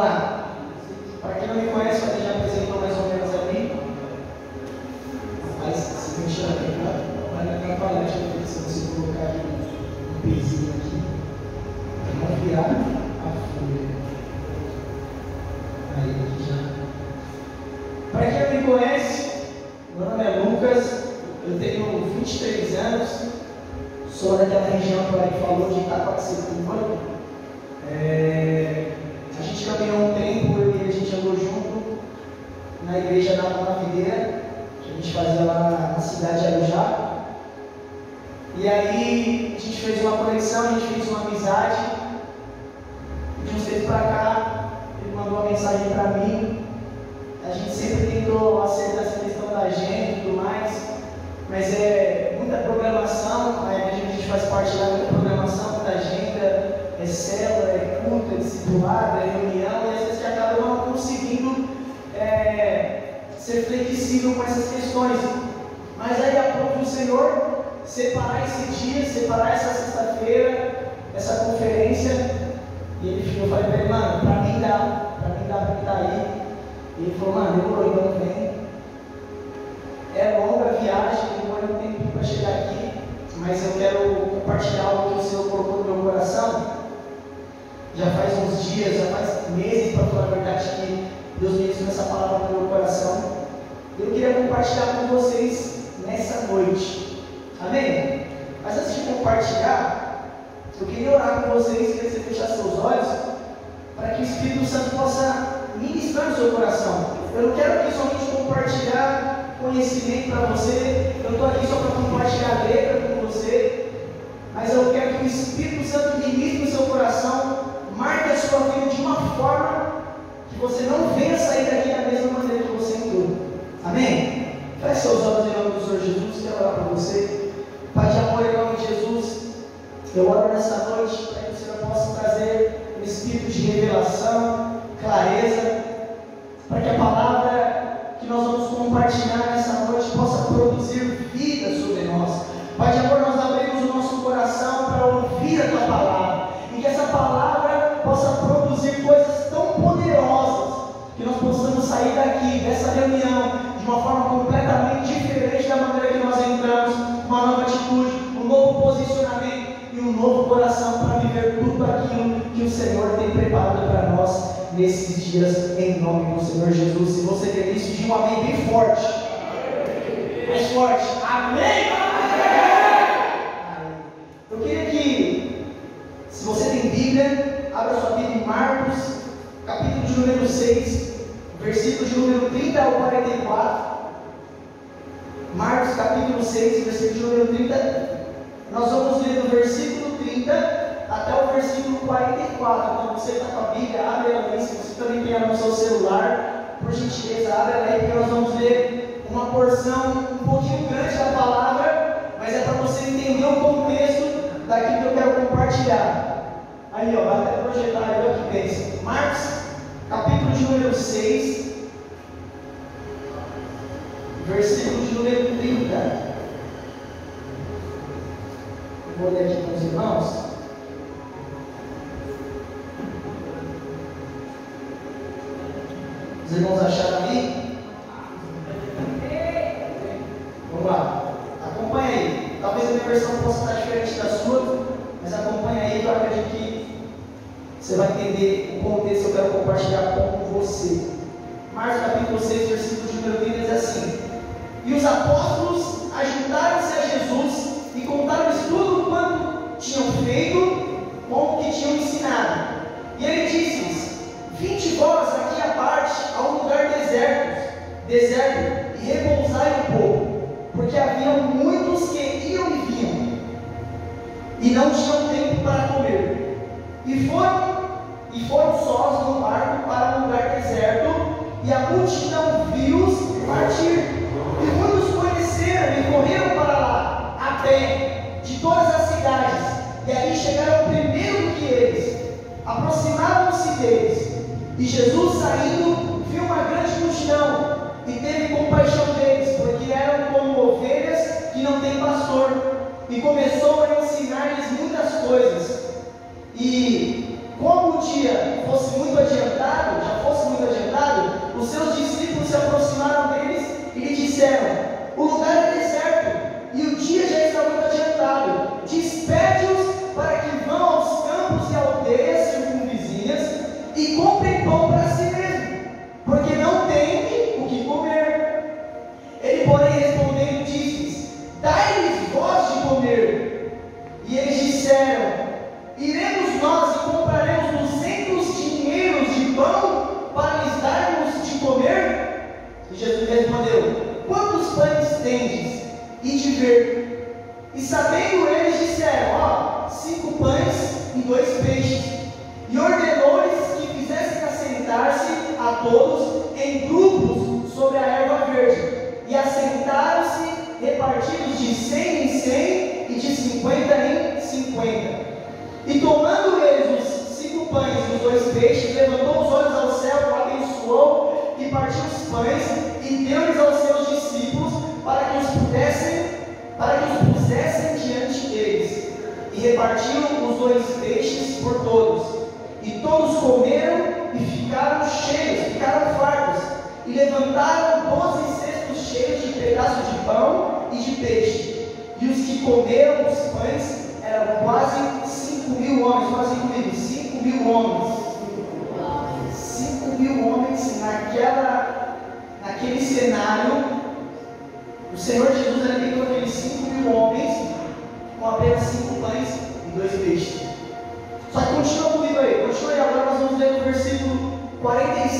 lá. Para quem não me conhece, você já apresentou mais ou menos ali. Mas se mexer aqui, vai me atrapalhar. Deixa eu se você colocar um pezinho aqui. Para virar a folha. Aí, aqui já. Para quem não me conhece, meu nome é Lucas. Eu tenho 23 anos. Sou daquela região que o falou de Itacoaxetuba. É, a gente caminhou um tempo, e a gente andou junto na igreja da Nova Videira, que a gente fazia lá na cidade de Arujá. E aí a gente fez uma conexão, a gente fez uma amizade. De uns tempos para cá, ele mandou uma mensagem para mim. A gente sempre tentou acertar essa questão da agenda e tudo mais, mas é muita programação, a igreja a gente faz parte da programação, muita agenda é célula, é discipulado, é reunião, e às vezes você acaba não conseguindo é, ser flexível com essas questões. Mas aí aprove o Senhor separar esse dia, separar essa sexta-feira, essa conferência, e ele, eu falei para ele, mano, para mim dá, para mim dá para estar aí. E ele falou, mano, demorou, então vem. É longa a viagem, demora um tempo para chegar aqui, mas eu quero compartilhar algo que o Senhor colocou no meu coração já faz uns dias, já faz meses, para falar a verdade, que Deus me disse essa palavra no meu coração. Eu queria compartilhar com vocês nessa noite. Amém? Mas antes de compartilhar, eu queria orar com vocês, queria que você fechasse seus olhos, para que o Espírito Santo possa ministrar no seu coração. Eu não quero aqui somente compartilhar conhecimento para você, eu estou aqui só para compartilhar a letra com você, mas eu quero que o Espírito Santo ministre no seu coração marque a sua vida de uma forma que você não venha sair daqui da mesma maneira que você entrou. Amém? Feche seus olhos em nome do Senhor Jesus, quero orar para você. Pai de amor, em nome de Jesus, eu oro nessa noite para que o Senhor possa trazer um espírito de revelação, clareza, para que a palavra coração para viver tudo aquilo que o Senhor tem preparado para nós nesses dias, em nome do Senhor Jesus. Se você quer isso, diga um amém bem forte. Mais forte. Amém. Eu queria que, se você tem Bíblia, abra sua Bíblia em Marcos, capítulo de número 6, versículo de número 30 ao 44. Marcos, capítulo 6, versículo de número 30. Nós vamos ler do versículo 30 até o versículo 44. Então você está com a Bíblia, abre ela aí. Se você também tem ela no seu celular, por gentileza, abre ela aí, porque nós vamos ler uma porção um pouquinho grande da palavra, mas é para você entender o contexto daquilo que eu quero compartilhar. Aí, ó, vai até projetar aí, o que pensa. Marcos, capítulo de número 6, versículo de número 30. Aqui com os irmãos. Os irmãos acharam aí? Vamos lá. Acompanha aí. Talvez a minha versão possa estar diferente da sua, mas acompanha aí que eu acredito que você vai entender o contexto que eu quero compartilhar com você. Marcos capítulo 6, versículo número 30 diz assim: E os apóstolos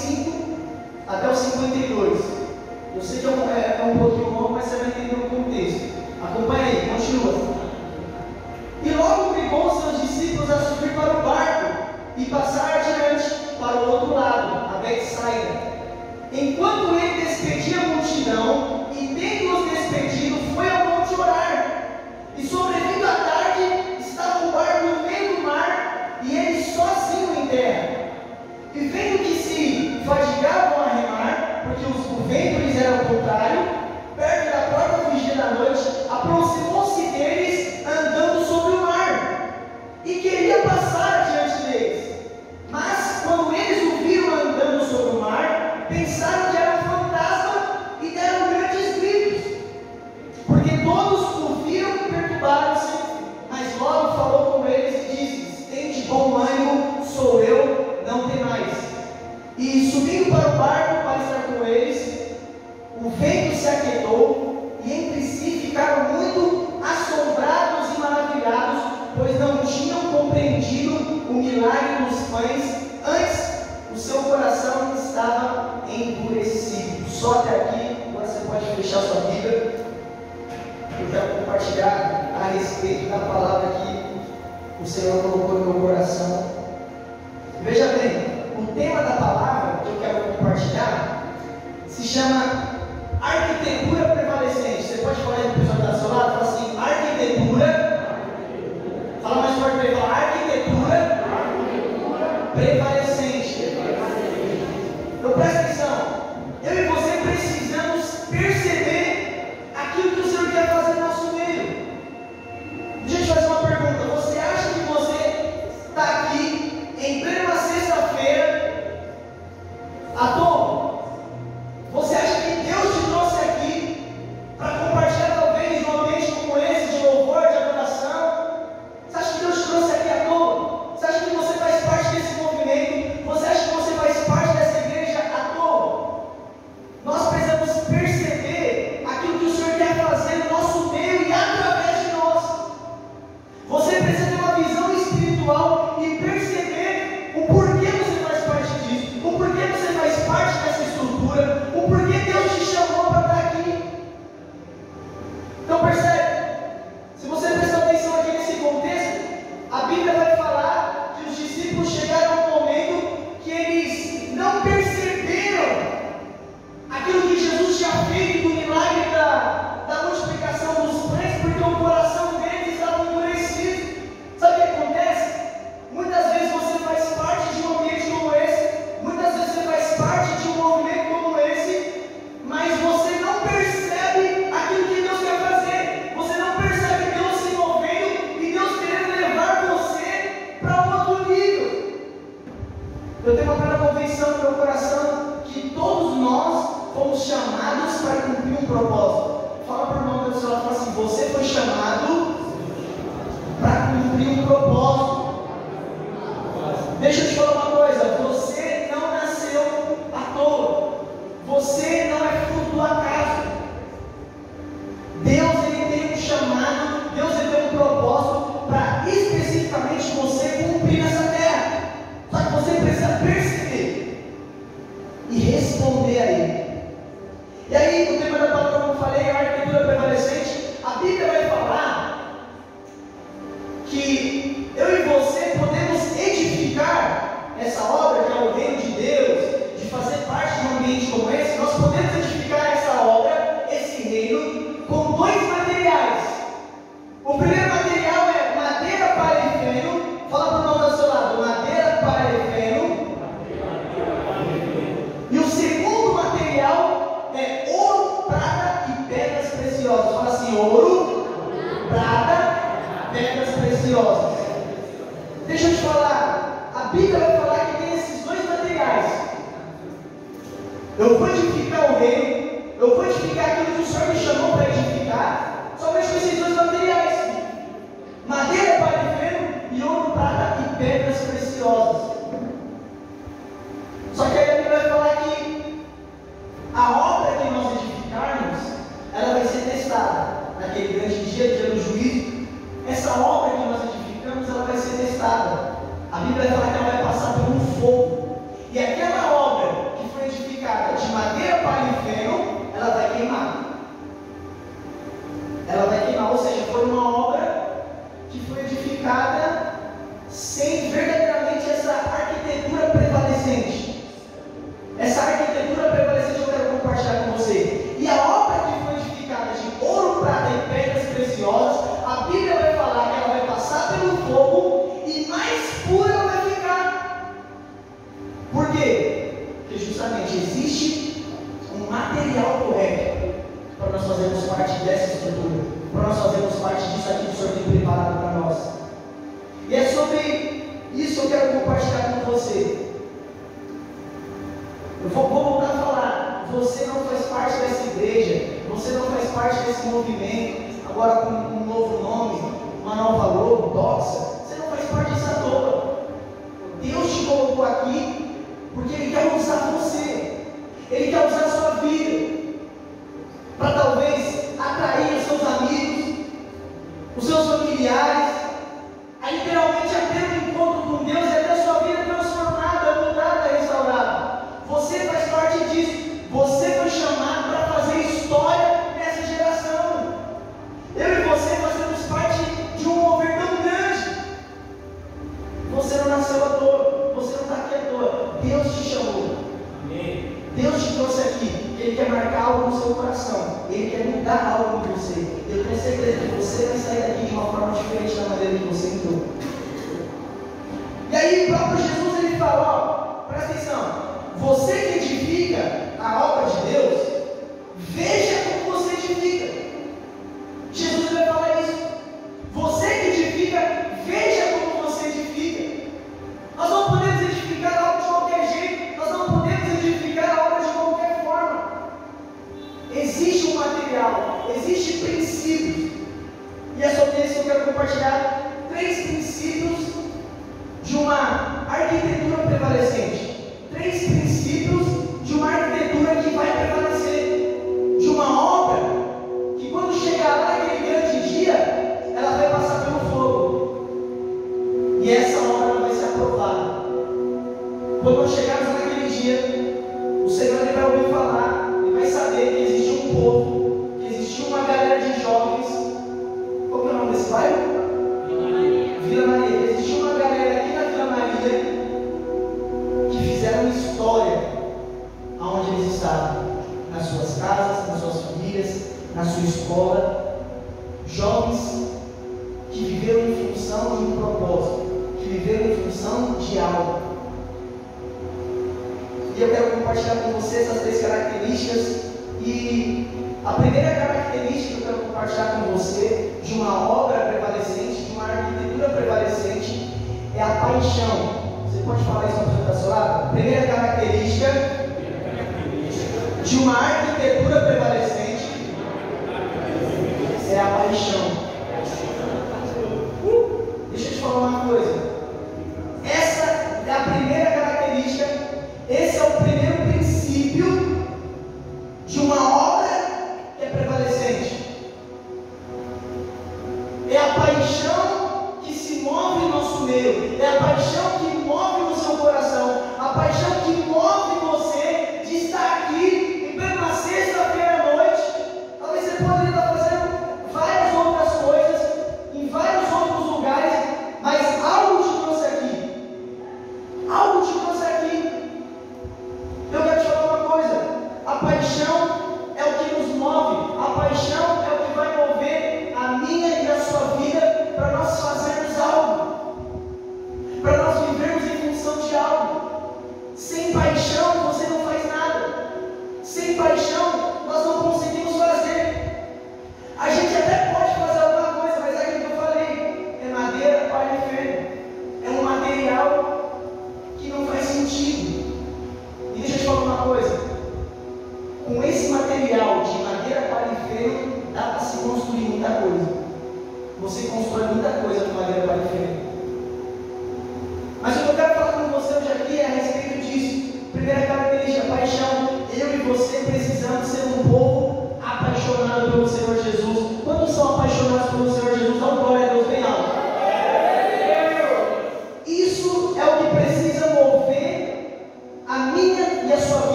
55 até o 52. Eu sei que é um, é, é um pouquinho longo, mas você vai entender o contexto. Acompanhe aí, continua. E logo obrigou os seus discípulos a subir para o barco e passar adiante para o outro lado, a Betsaida. Enquanto ele despedia a multidão e tendo-os Prepare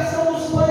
multiplicação dos pães.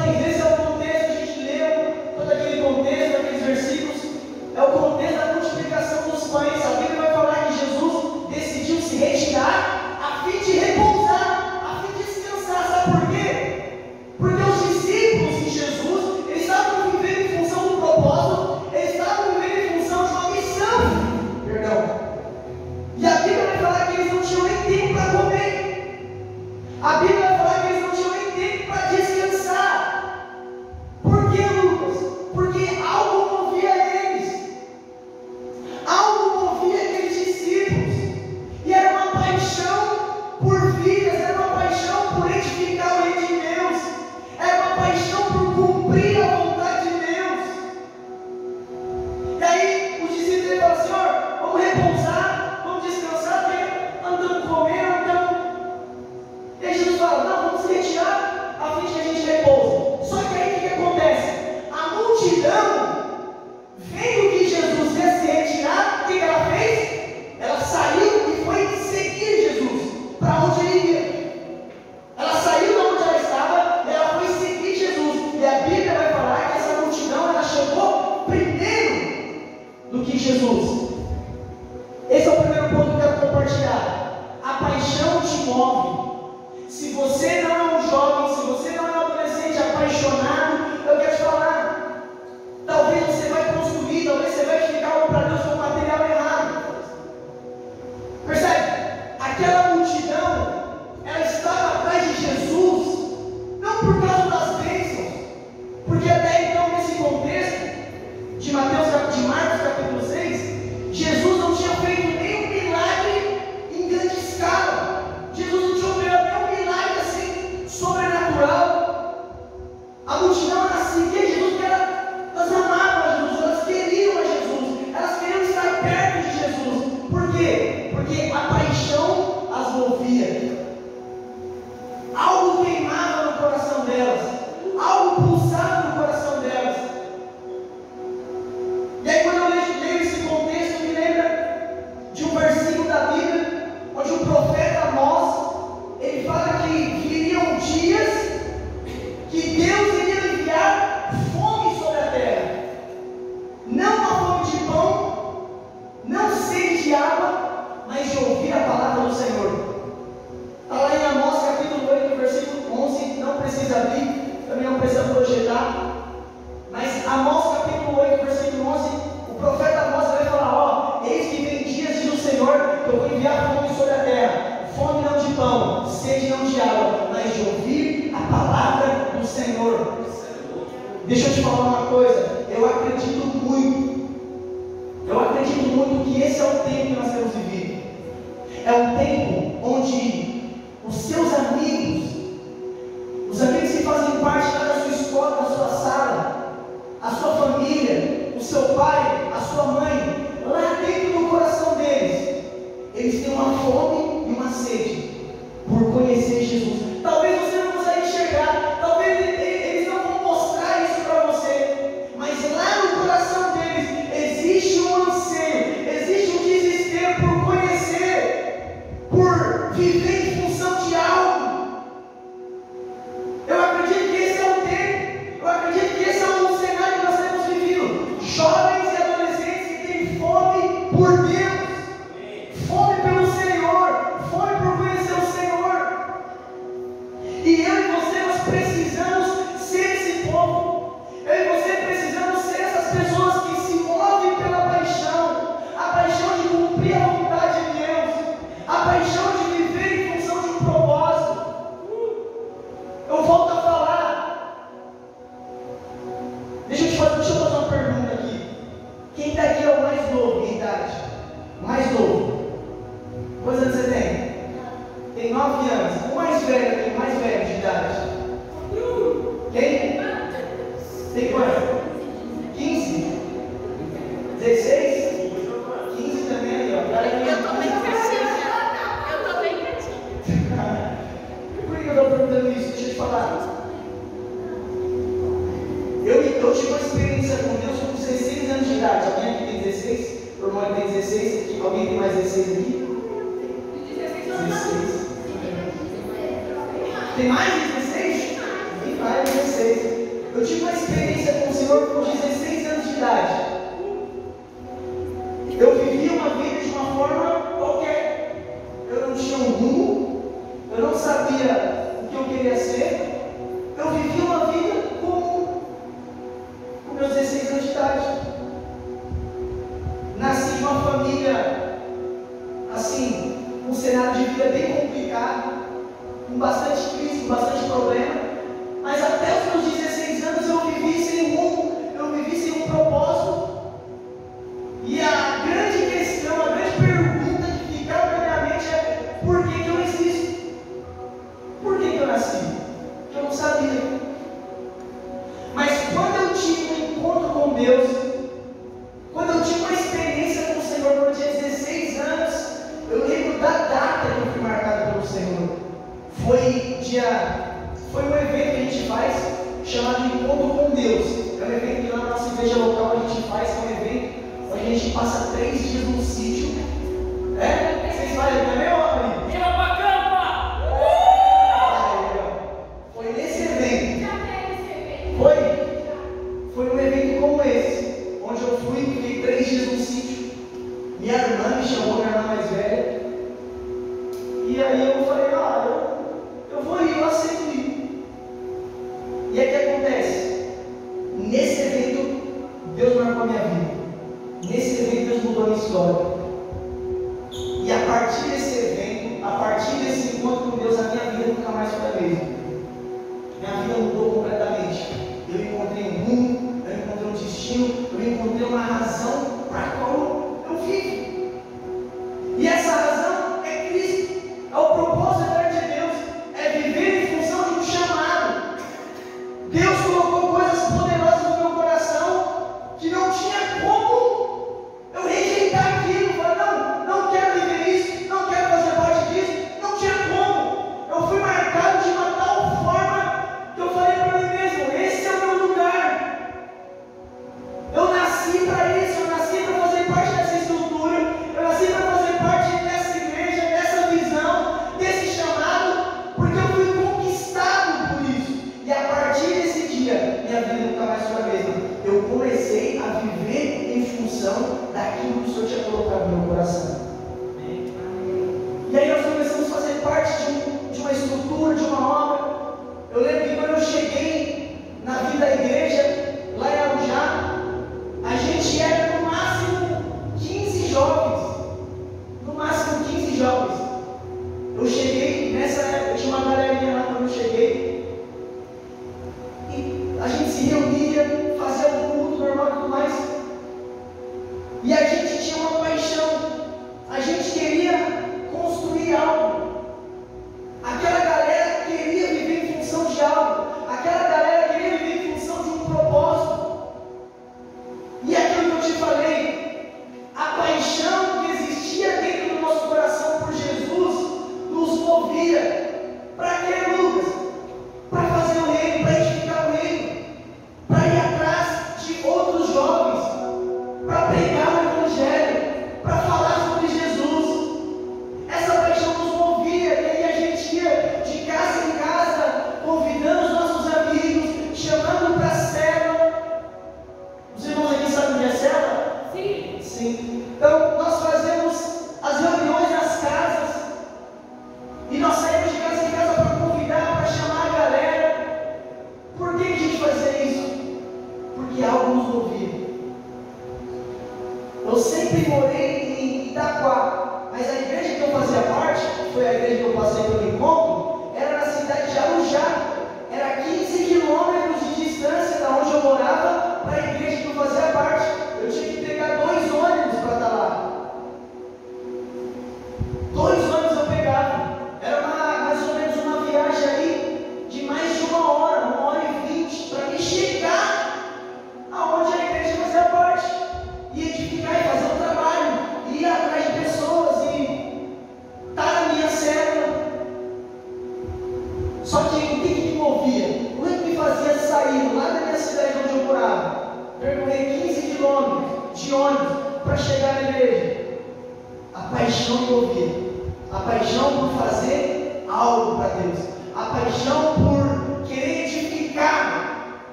Sabia o que eu queria ser.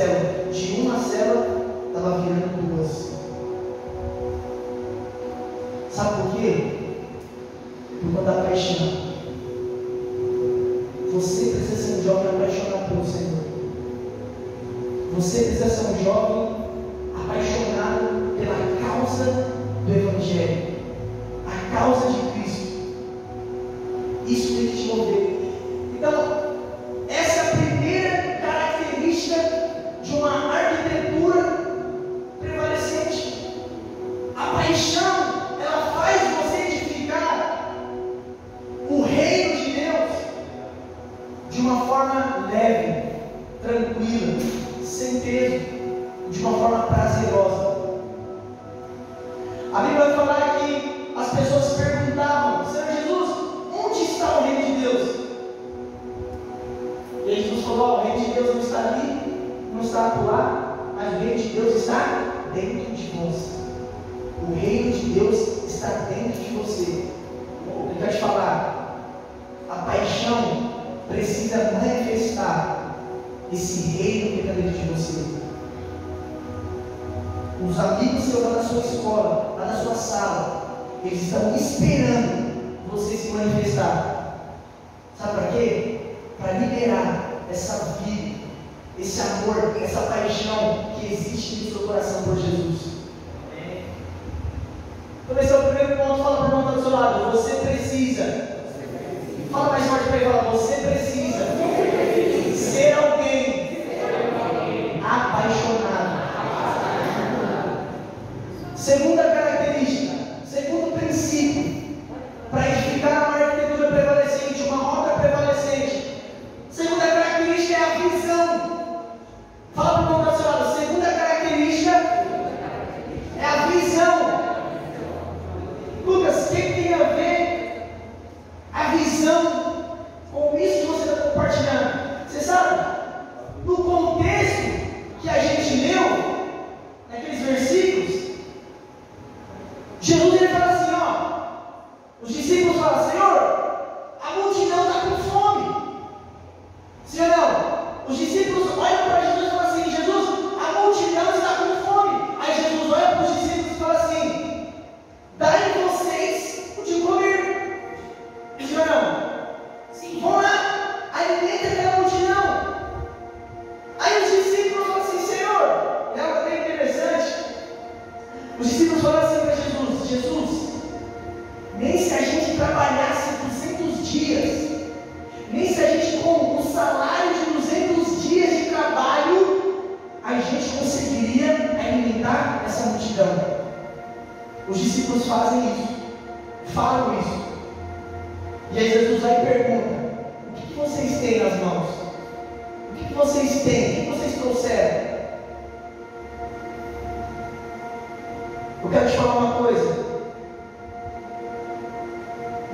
célula. De uma célula, ela vira duas. Sabe por quê? Por conta da paixão. Você precisa ser um jovem apaixonado pelo Senhor. Você precisa ser um jovem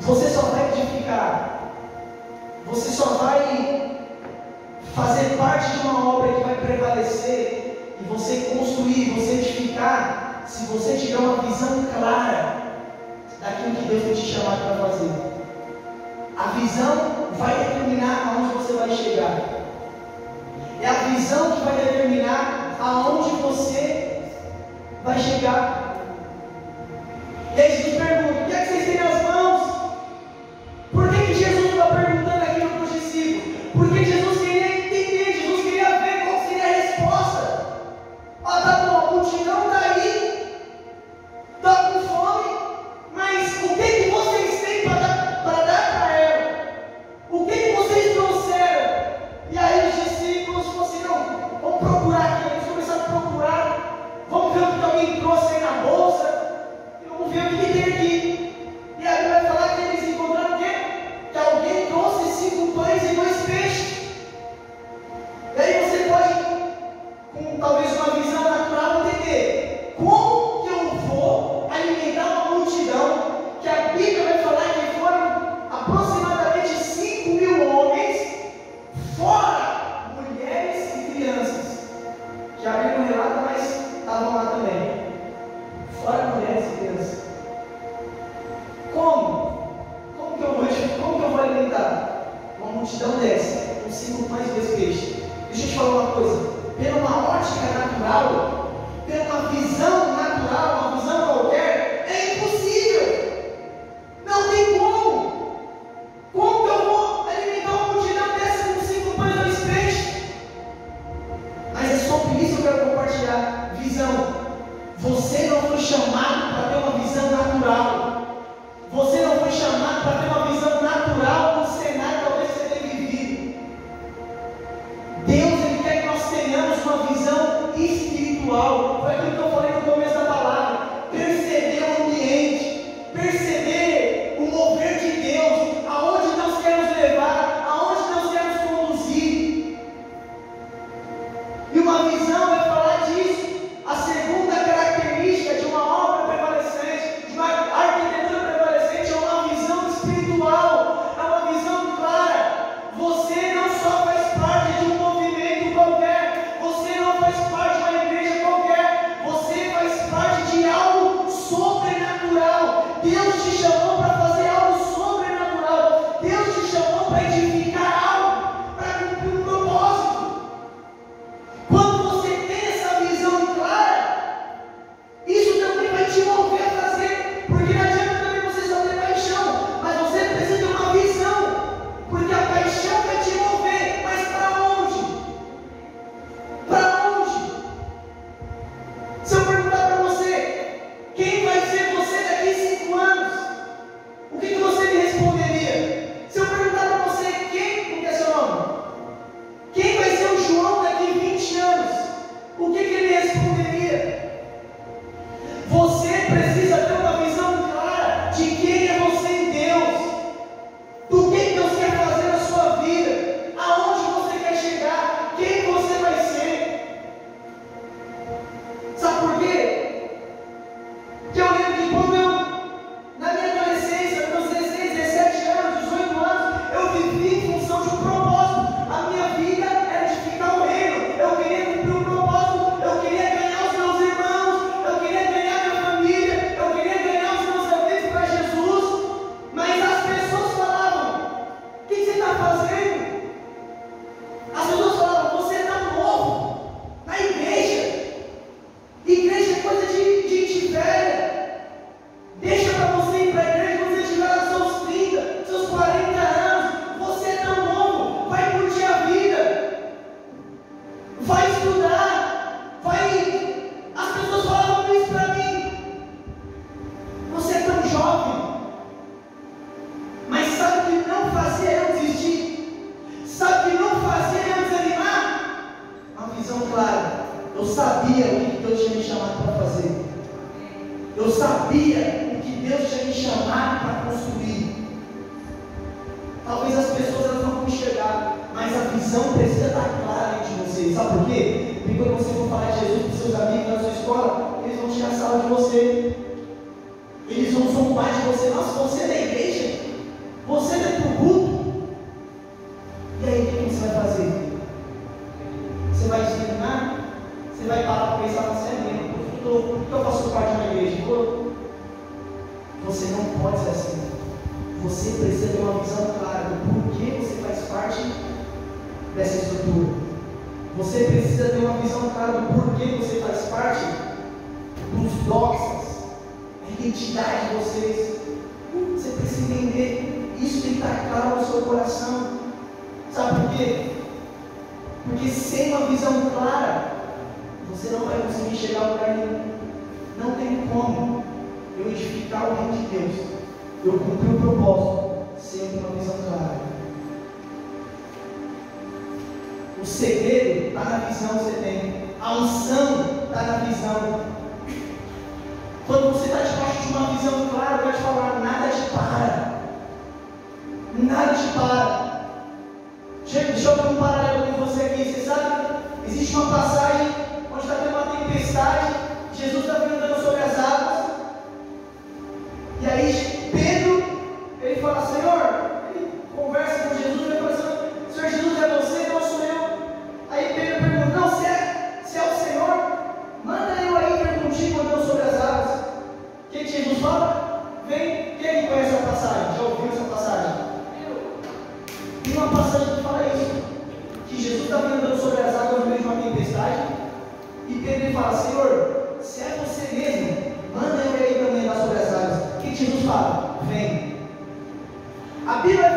você só vai edificar, você só vai fazer parte de uma obra que vai prevalecer e você construir, você edificar, se você tiver uma visão clara daquilo que Deus tem te chamado para fazer. A visão vai determinar aonde você vai chegar. É a visão que vai determinar aonde você vai chegar. É Desde Você não pode ser assim. Você precisa ter uma visão clara do porquê você faz parte dessa estrutura. Você precisa ter uma visão clara do porquê você faz parte dos doxas, a identidade de vocês. Você precisa entender. Isso tem que estar claro no seu coração. Sabe por quê? Porque sem uma visão clara, você não vai conseguir chegar a lugar nenhum. Não tem como eu edificar o reino de Deus, eu cumpro o propósito, sempre uma visão clara. O segredo está na visão que você tem, a unção está na visão. Quando você está debaixo de uma visão clara, eu te falar, nada te para. Nada te para. Deixa eu um paralelo com você aqui. Você sabe? Existe uma passagem onde está tendo uma tempestade. Jesus está vindo Revelation Bíblia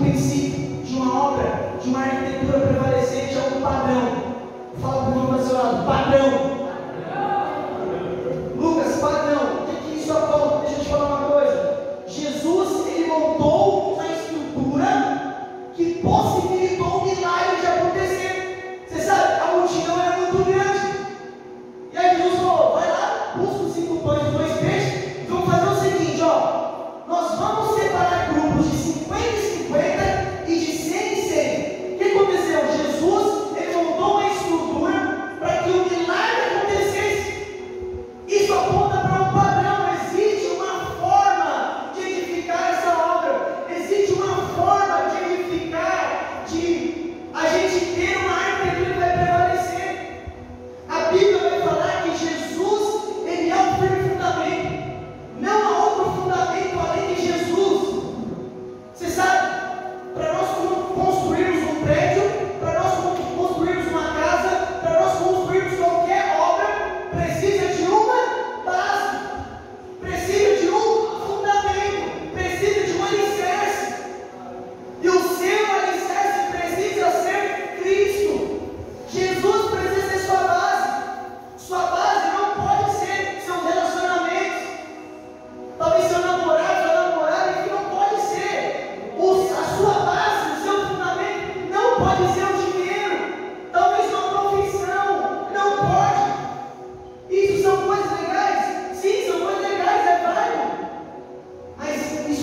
um princípio, de uma obra, de uma arquitetura prevalecente, algum é padrão. Fala para o irmão do seu lado, padrão.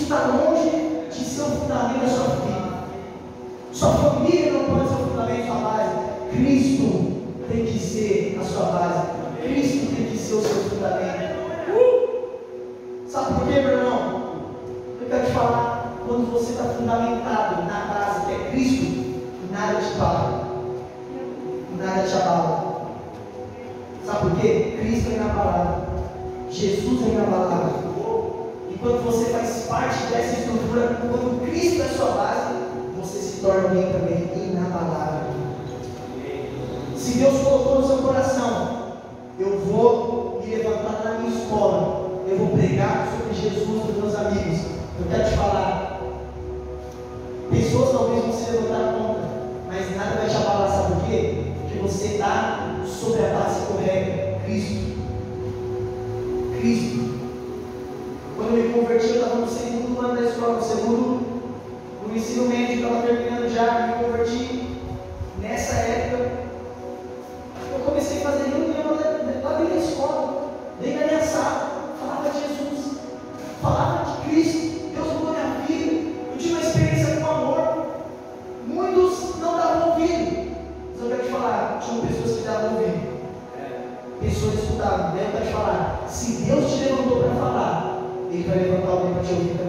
está longe de ser o fundamento da sua vida. Sua família não pode ser o fundamento da sua base. Cristo tem que ser a sua base. Cristo tem que ser o seu fundamento. Uh! Sabe por quê, meu irmão? Eu quero te falar, quando você está fundamentado na base que é Cristo, nada te para. Nada te abala. Sabe por quê? Cristo é inabalável. Jesus é inabalável. Enquanto você faz parte dessa estrutura, quando Cristo é sua base, você se torna alguém também inabalável. Se Deus colocou no seu coração, eu vou me levantar na minha escola, eu vou pregar sobre Jesus para meus amigos. Eu quero te falar, pessoas talvez vão se levantar contra, mas nada vai te abalar, sabe por quê? Porque você está sobre a base correta, Cristo. Cristo me converti, eu estava no segundo ano da escola, no segundo, no ensino médio, estava terminando já, me converti. Nessa época, eu comecei a fazer reunião lá dentro da escola, dentro da minha sala, falava de Jesus, falava palavra para te ouvir